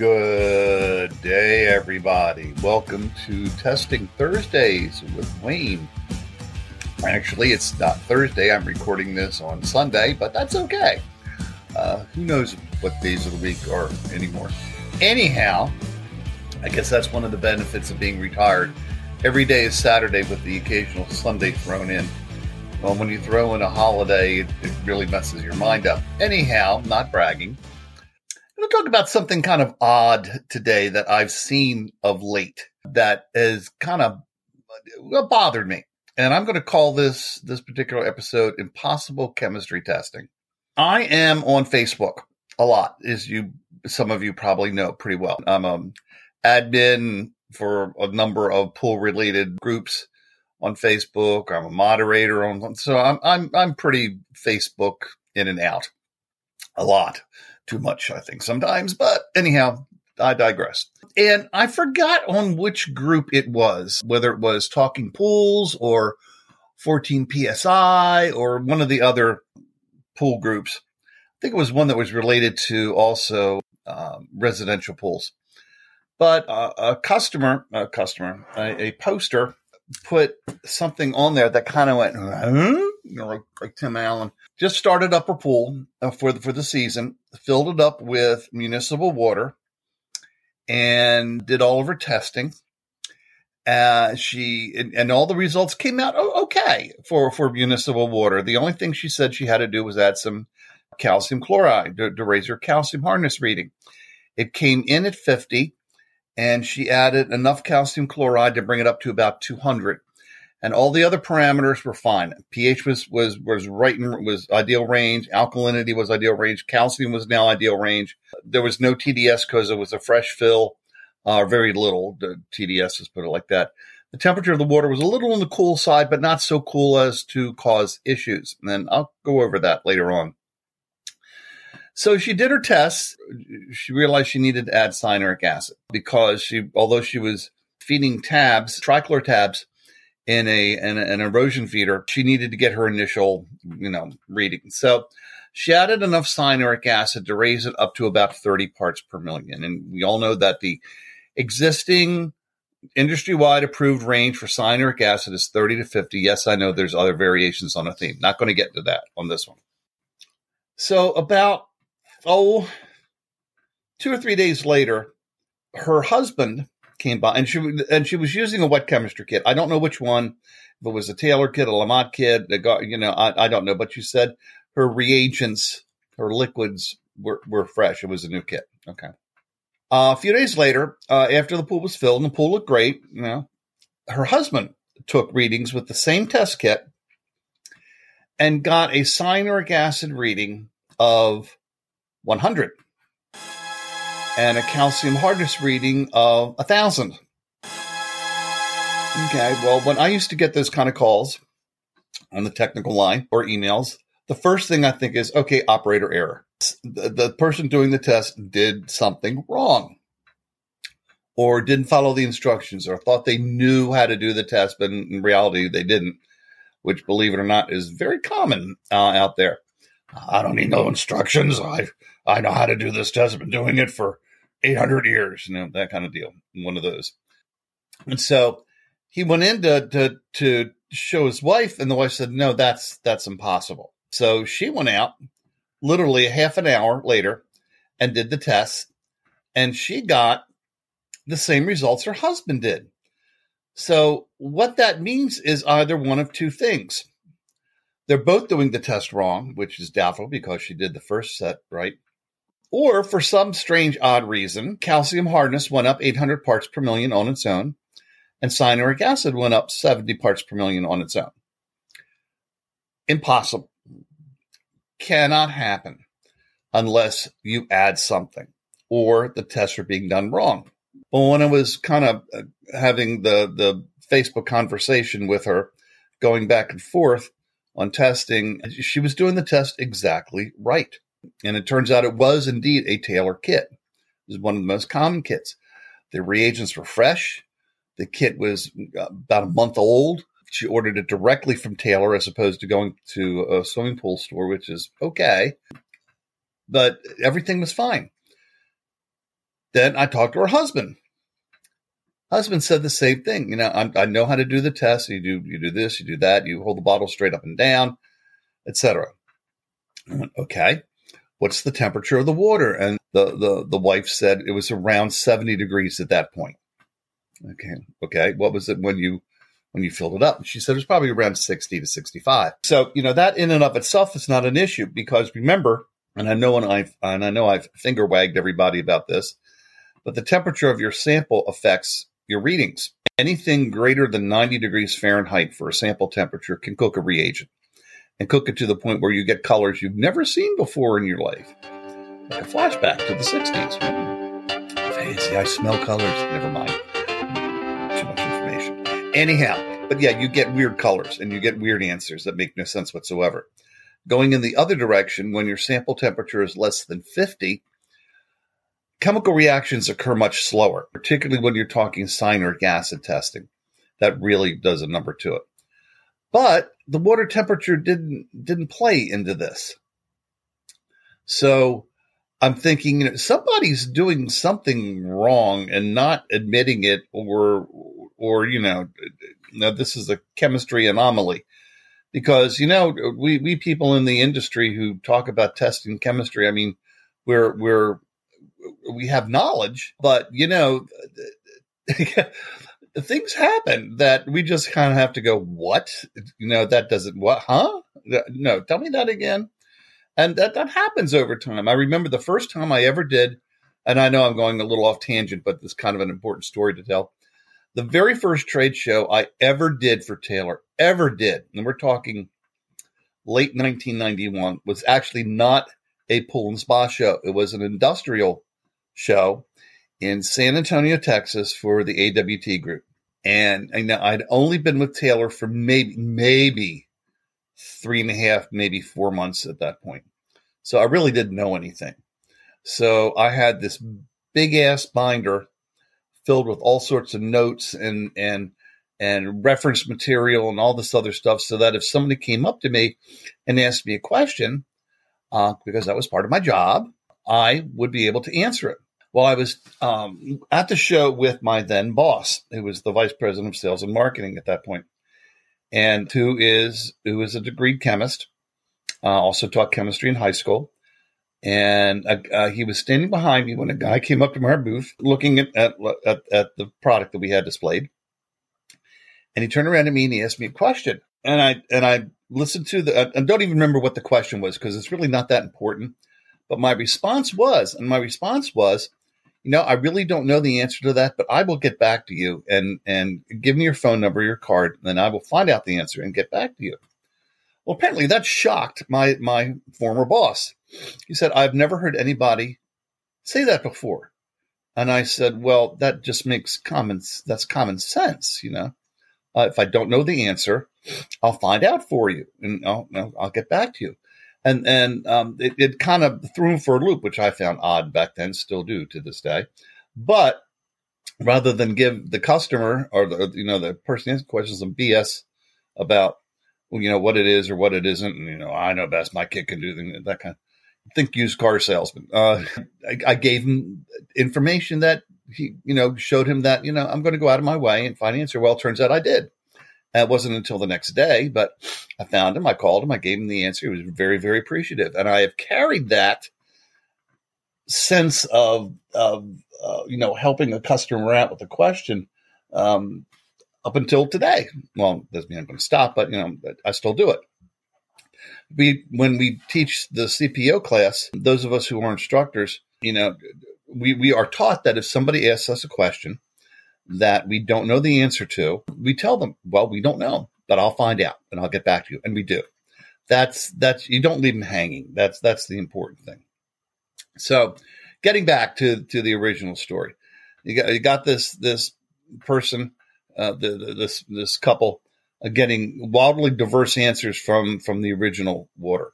Good day, everybody. Welcome to Testing Thursdays with Wayne. Actually, it's not Thursday. I'm recording this on Sunday, but that's okay. Uh, who knows what days of the week are anymore? Anyhow, I guess that's one of the benefits of being retired. Every day is Saturday with the occasional Sunday thrown in. Well, when you throw in a holiday, it, it really messes your mind up. Anyhow, not bragging. I'm going to talk about something kind of odd today that I've seen of late that has kind of bothered me. And I'm going to call this this particular episode impossible chemistry testing. I am on Facebook a lot, as you some of you probably know pretty well. I'm a admin for a number of pool related groups on Facebook. I'm a moderator on so I'm I'm I'm pretty Facebook in and out a lot too much, I think, sometimes. But anyhow, I digress. And I forgot on which group it was, whether it was Talking Pools or 14 PSI or one of the other pool groups. I think it was one that was related to also um, residential pools. But uh, a customer, a customer, a, a, poster put something on there that kind of went? You know, like, like, Tim Allen, just started up her pool uh, for the, for the season, filled it up with municipal water, and did all of her testing. Uh, she and, and, all the results came out okay for for municipal water. The only thing she said she had to do was add some calcium chloride to, to raise her calcium hardness reading. It came in at 50, and she added enough calcium chloride to bring it up to about 200 and all the other parameters were fine. pH was was was right in was ideal range. Alkalinity was ideal range. Calcium was now ideal range. There was no TDS because it was a fresh fill, uh, very little the TDS. Let's put it like that. The temperature of the water was a little on the cool side, but not so cool as to cause issues. And then I'll go over that later on. So she did her tests. She realized she needed to add cyanuric acid because she, although she was feeding tabs, trichlor tabs, in a, an erosion feeder, she needed to get her initial, you know, reading. So she added enough cyanuric acid to raise it up to about 30 parts per million. And we all know that the existing industry wide approved range for cyanuric acid is 30 to 50. Yes, I know there's other variations on a theme. Not going to get into that on this one. So about, oh, two or three days later, her husband came by, and she and she was using a wet chemistry kit. I don't know which one. If it was a Taylor kit, a LaMotte kit, got you know, I, I don't know. But she said her reagents, her liquids were were fresh. It was a new kit. Okay. Uh, a few days later, uh, after the pool was filled and the pool looked great, you know, her husband took readings with the same test kit and got a cyanuric acid reading of 100 and a calcium hardness reading of a thousand. Okay, well, when I used to get those kind of calls on the technical line or emails, the first thing I think is, okay, operator error. The, the person doing the test did something wrong or didn't follow the instructions or thought they knew how to do the test, but in reality, they didn't, which, believe it or not, is very common uh, out there. I don't need no instructions. I I know how to do this test. I've been doing it for 800 years, you know, that kind of deal. One of those. And so he went in to, to, to show his wife, and the wife said, no, that's, that's impossible. So she went out literally a half an hour later and did the test, and she got the same results her husband did. So what that means is either one of two things. They're both doing the test wrong, which is doubtful because she did the first set right. Or for some strange, odd reason, calcium hardness went up 800 parts per million on its own, and cyanuric acid went up 70 parts per million on its own. Impossible. Cannot happen unless you add something or the tests are being done wrong. But when I was kind of uh, having the, the Facebook conversation with her, going back and forth on testing, she was doing the test exactly right. And it turns out it was indeed a Taylor kit. It was one of the most common kits. The reagents were fresh. The kit was uh, about a month old. She ordered it directly from Taylor as opposed to going to a swimming pool store, which is okay. But everything was fine. Then I talked to her husband. Husband said the same thing. You know, I, I know how to do the test. You do you do this, you do that. You hold the bottle straight up and down, etc. Okay, what's the temperature of the water? And the, the, the wife said it was around 70 degrees at that point. Okay. Okay. What was it when you, when you filled it up? She said it was probably around 60 to 65. So, you know, that in and of itself is not an issue because remember, and I know, and I've, and I know I've finger wagged everybody about this, but the temperature of your sample affects your readings. Anything greater than 90 degrees Fahrenheit for a sample temperature can cook a reagent and cook it to the point where you get colors you've never seen before in your life. Like a flashback to the 60s. Fancy, I smell colors. Never mind. Too much information. Anyhow, but yeah, you get weird colors and you get weird answers that make no sense whatsoever. Going in the other direction, when your sample temperature is less than 50, chemical reactions occur much slower, particularly when you're talking cyanuric acid testing. That really does a number to it. But the water temperature didn't didn't play into this. So I'm thinking you know, somebody's doing something wrong and not admitting it, or or you know, now this is a chemistry anomaly. Because you know we we people in the industry who talk about testing chemistry, I mean, we're we're we have knowledge, but you know, things happen that we just kind of have to go, what? You know, that doesn't, what, huh? No, tell me that again. And that, that happens over time. I remember the first time I ever did, and I know I'm going a little off tangent, but it's kind of an important story to tell. The very first trade show I ever did for Taylor, ever did, and we're talking late 1991, was actually not a pool and spa show. It was an industrial show in San Antonio, Texas for the AWT group. And I know I'd only been with Taylor for maybe, maybe three and a half, maybe four months at that point. So I really didn't know anything. So I had this big ass binder filled with all sorts of notes and, and, and reference material and all this other stuff so that if somebody came up to me and asked me a question, uh, because that was part of my job, I would be able to answer it. Well, I was um, at the show with my then boss, who was the vice president of sales and marketing at that point, and who is who is a degreed chemist, uh, also taught chemistry in high school. And uh, uh, he was standing behind me when a guy came up to my booth, looking at, at at at the product that we had displayed. And he turned around to me and he asked me a question, and I and I listened to the. I don't even remember what the question was because it's really not that important. But my response was, and my response was, you know, I really don't know the answer to that, but I will get back to you and and give me your phone number, your card, and then I will find out the answer and get back to you. Well, apparently that shocked my my former boss. He said, "I've never heard anybody say that before." And I said, "Well, that just makes common that's common sense, you know. Uh, if I don't know the answer, I'll find out for you, and I'll, I'll get back to you." And and um, it, it kind of threw him for a loop, which I found odd back then, still do to this day. But rather than give the customer or the you know the person asking questions some BS about you know what it is or what it isn't, and you know I know best, my kid can do that kind. of Think used car salesman. Uh, I, I gave him information that he you know showed him that you know I'm going to go out of my way and find an answer. Well, turns out I did. It wasn't until the next day, but I found him. I called him. I gave him the answer. He was very, very appreciative. And I have carried that sense of, of uh, you know, helping a customer out with a question um, up until today. Well, doesn't mean I'm going to stop, but you know, I still do it. We when we teach the CPO class, those of us who are instructors, you know, we we are taught that if somebody asks us a question that we don't know the answer to, we tell them, well, we don't know, but I'll find out and I'll get back to you, and we do. That's that's you don't leave them hanging. That's that's the important thing. So, getting back to to the original story, you got you got this this person, uh, the, the, this this couple, uh, getting wildly diverse answers from from the original water,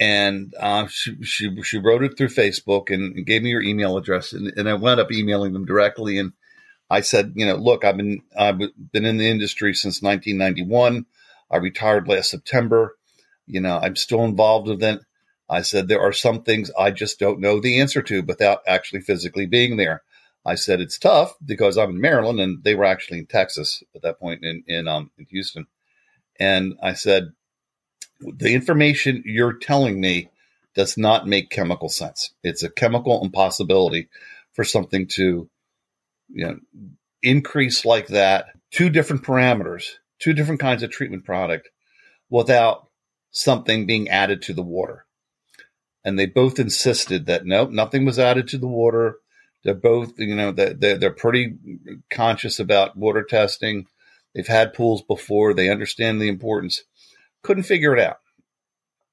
and uh, she, she she wrote it through Facebook and, gave me her email address, and, and I wound up emailing them directly. And I said, you know, look, I've been I've been in the industry since 1991. I retired last September. You know, I'm still involved with it. I said there are some things I just don't know the answer to without actually physically being there. I said it's tough because I'm in Maryland and they were actually in Texas at that point in in, um, in Houston, and I said the information you're telling me does not make chemical sense. It's a chemical impossibility for something to you know increase like that two different parameters, two different kinds of treatment product without something being added to the water. And they both insisted that no, nothing was added to the water. They're both, you know, they're, they're pretty conscious about water testing. They've had pools before. They understand the importance. Couldn't figure it out.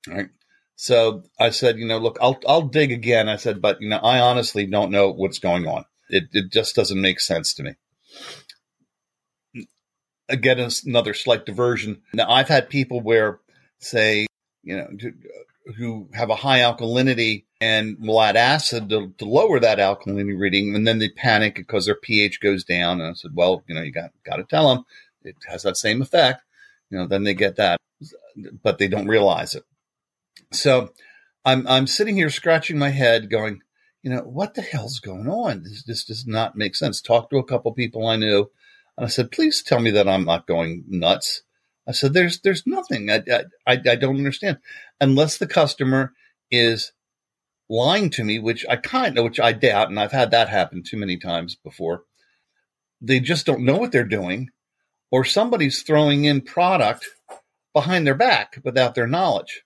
All right. So I said, you know, look, I'll I'll dig again. I said, but you know, I honestly don't know what's going on. It it just doesn't make sense to me. Again, another slight diversion. Now I've had people where, say, you know, who have a high alkalinity and will add acid to, to, lower that alkalinity reading, and then they panic because their pH goes down. And I said, well, you know, you got got to tell them it has that same effect. You know, then they get that, but they don't realize it. So I'm I'm sitting here scratching my head, going, you know, what the hell's going on? This, this does not make sense. Talked to a couple people I knew, and I said, please tell me that I'm not going nuts. I said, "There's there's nothing. I, I I don't understand unless the customer is lying to me, which I kind of, which I doubt, and I've had that happen too many times before. They just don't know what they're doing, or somebody's throwing in product behind their back without their knowledge.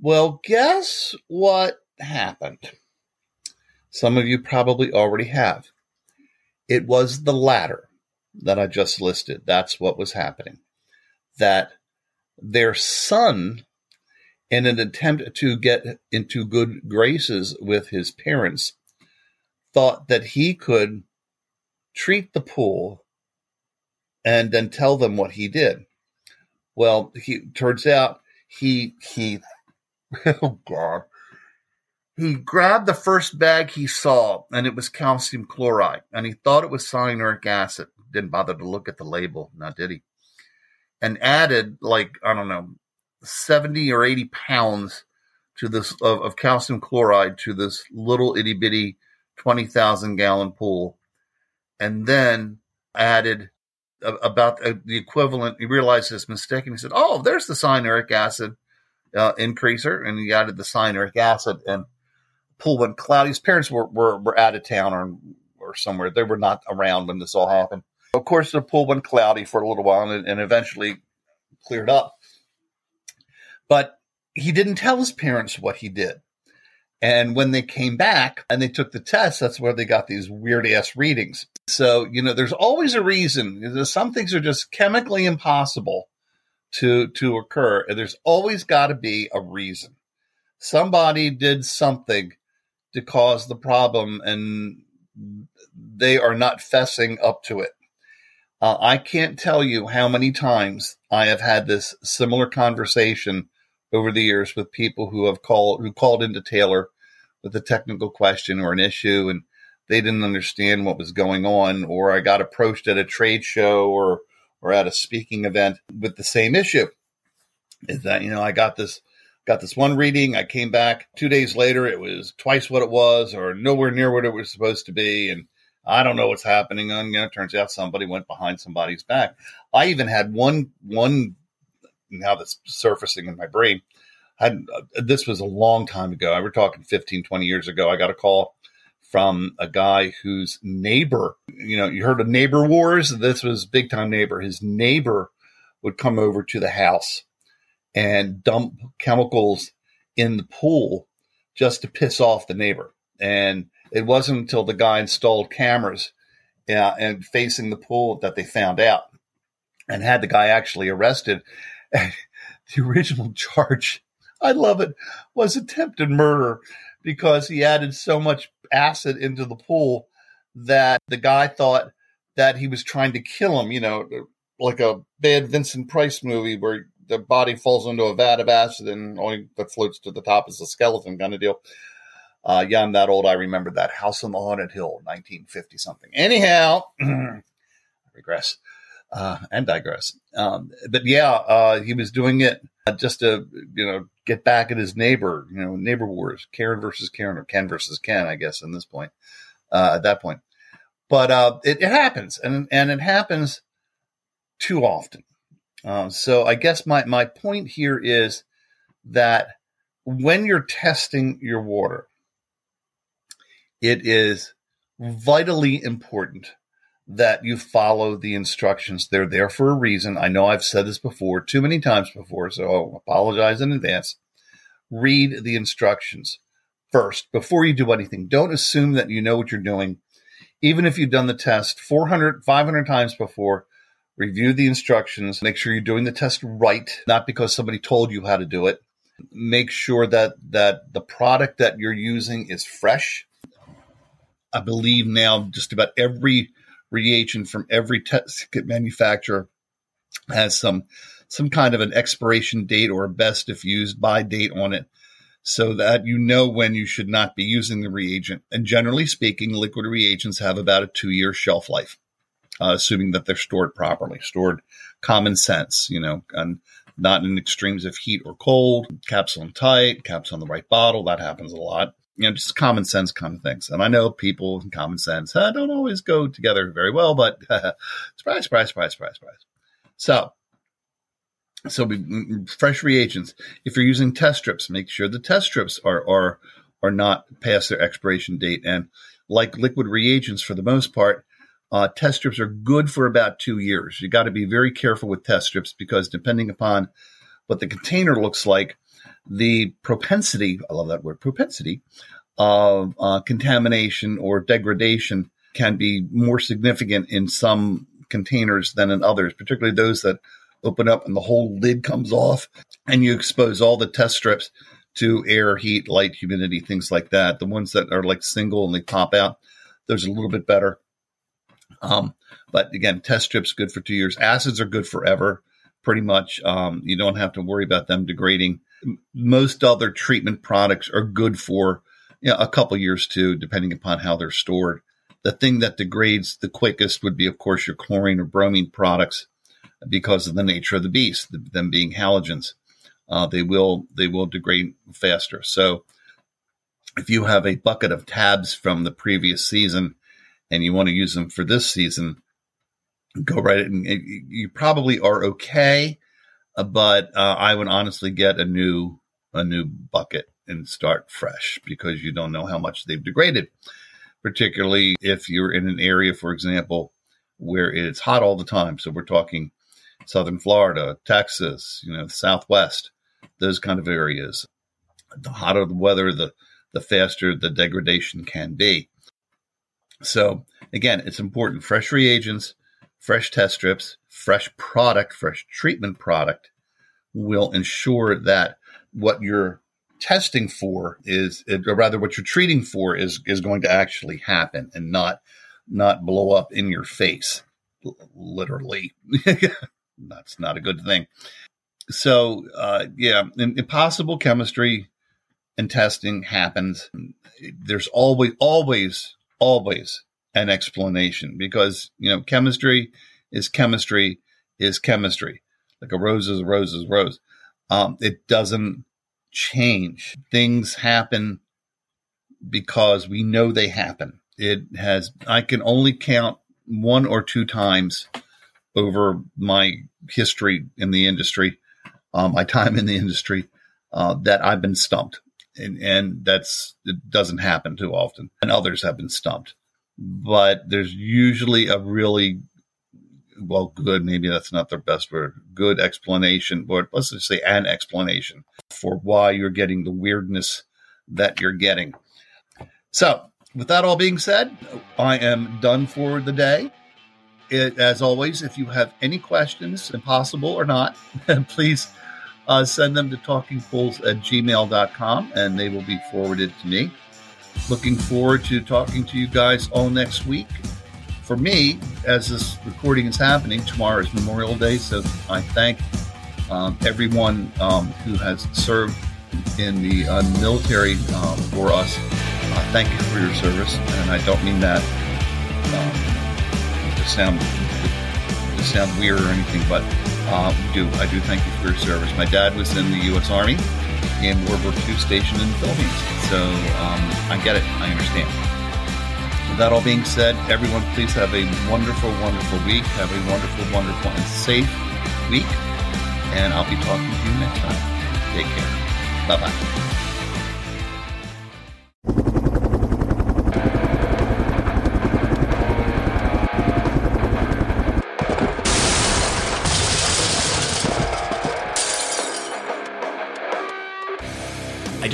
Well, guess what happened? Some of you probably already have. It was the latter that I just listed. That's what was happening that their son, in an attempt to get into good graces with his parents, thought that he could treat the pool and then tell them what he did. Well, he turns out he he oh god. He grabbed the first bag he saw and it was calcium chloride and he thought it was cyanuric acid. Didn't bother to look at the label, now did he? and added like I don't know, seventy or eighty pounds to this of, of calcium chloride to this little itty bitty twenty thousand gallon pool, and then added a, about uh, the equivalent. He realized his mistake, and he said, "Oh, there's the cyanuric acid uh, increaser," and he added the cyanuric acid, and pool went cloudy. His parents were were, were out of town or or somewhere; they were not around when this all happened. Of course, the pool went cloudy for a little while and, and eventually cleared up. But he didn't tell his parents what he did. And when they came back and they took the test, that's where they got these weird ass readings. So, you know, there's always a reason. Some things are just chemically impossible to to occur. And there's always got to be a reason. Somebody did something to cause the problem and they are not fessing up to it. Uh, I can't tell you how many times I have had this similar conversation over the years with people who have called who called into Taylor with a technical question or an issue and they didn't understand what was going on or I got approached at a trade show or or at a speaking event with the same issue. Is that you know I got this got this one reading, I came back 2 days later it was twice what it was or nowhere near what it was supposed to be and I don't know what's happening. And you know, it turns out somebody went behind somebody's back. I even had one one now that's surfacing in my brain. I uh, this was a long time ago. I were talking 15, 20 years ago. I got a call from a guy whose neighbor, you know, you heard of neighbor wars. This was big time neighbor. His neighbor would come over to the house and dump chemicals in the pool just to piss off the neighbor. And it wasn't until the guy installed cameras uh, and facing the pool that they found out and had the guy actually arrested. The original charge, I love it, was attempted murder because he added so much acid into the pool that the guy thought that he was trying to kill him, you know, like a bad Vincent Price movie where the body falls into a vat of acid and only that floats to the top is a skeleton kind of deal. Uh, yeah, I'm that old. I remember that House on the Haunted Hill, 1950 something. Anyhow, I regress uh, and digress. Um, but yeah, uh, he was doing it just to, you know, get back at his neighbor, you know, neighbor wars, Karen versus Karen or Ken versus Ken, I guess, in this point, uh, at that point. But uh, it, it, happens, and and it happens too often. Uh, so I guess my my point here is that when you're testing your water, it is vitally important that you follow the instructions. They're there for a reason. I know I've said this before, too many times before, so I'll apologize in advance. Read the instructions first before you do anything. Don't assume that you know what you're doing. Even if you've done the test 400, 500 times before, review the instructions. Make sure you're doing the test right, not because somebody told you how to do it. Make sure that, that the product that you're using is fresh I believe now just about every reagent from every test kit manufacturer has some some kind of an expiration date or best if used by date on it so that you know when you should not be using the reagent. And generally speaking, liquid reagents have about a two year shelf life, uh, assuming that they're stored properly, stored common sense, you know, and not in extremes of heat or cold, caps on tight, caps on the right bottle. That happens a lot you know, just common sense kind of things. And I know people and common sense uh, don't always go together very well, but surprise, surprise, surprise, surprise, surprise. So, so mm, mm, fresh reagents. If you're using test strips, make sure the test strips are are are not past their expiration date. And like liquid reagents, for the most part, uh, test strips are good for about two years. You got to be very careful with test strips because depending upon what the container looks like, the propensity, I love that word, propensity of uh, contamination or degradation can be more significant in some containers than in others, particularly those that open up and the whole lid comes off and you expose all the test strips to air, heat, light, humidity, things like that. The ones that are like single and they pop out, those are a little bit better. Um, but again, test strips good for two years. Acids are good forever, pretty much. Um, you don't have to worry about them degrading most other treatment products are good for you know, a couple years too, depending upon how they're stored. The thing that degrades the quickest would be, of course, your chlorine or bromine products, because of the nature of the beast, them being halogens. Uh, they will they will degrade faster. So, if you have a bucket of tabs from the previous season and you want to use them for this season, go right. And you probably are okay uh, but uh, I would honestly get a new a new bucket and start fresh because you don't know how much they've degraded. Particularly if you're in an area, for example, where it's hot all the time. So we're talking southern Florida, Texas, you know, Southwest, those kind of areas. The hotter the weather, the the faster the degradation can be. So again, it's important. Fresh reagents, fresh test strips, fresh product, fresh treatment product will ensure that what you're testing for is, or rather what you're treating for is, is going to actually happen and not, not blow up in your face, literally. That's not a good thing. So, uh, yeah, impossible chemistry and testing happens. There's always, always, always an explanation because, you know, chemistry is chemistry is chemistry. Like a rose is a rose is a rose. Um, it doesn't change. Things happen because we know they happen. It has, I can only count one or two times over my history in the industry, uh, my time in the industry, uh, that I've been stumped. And, and that's it doesn't happen too often. And others have been stumped, but there's usually a really well, good. Maybe that's not the best word. Good explanation, or let's just say an explanation for why you're getting the weirdness that you're getting. So, with that all being said, I am done for the day. It, as always, if you have any questions, impossible or not, please uh, send them to talkingpools at gmail.com and they will be forwarded to me. Looking forward to talking to you guys all next week. For me, as this recording is happening, tomorrow is Memorial Day, so I thank um, everyone um, who has served in the uh, military um, for us. Uh, thank you for your service, and I don't mean that um, to sound to sound weird or anything, but uh, do I do thank you for your service. My dad was in the U.S. Army in World War II, stationed in the Philippines, so um, I get it. I understand. With that all being said, everyone, please have a wonderful, wonderful week. Have a wonderful, wonderful, and safe week. And I'll be talking to you next time. Take care. Bye bye.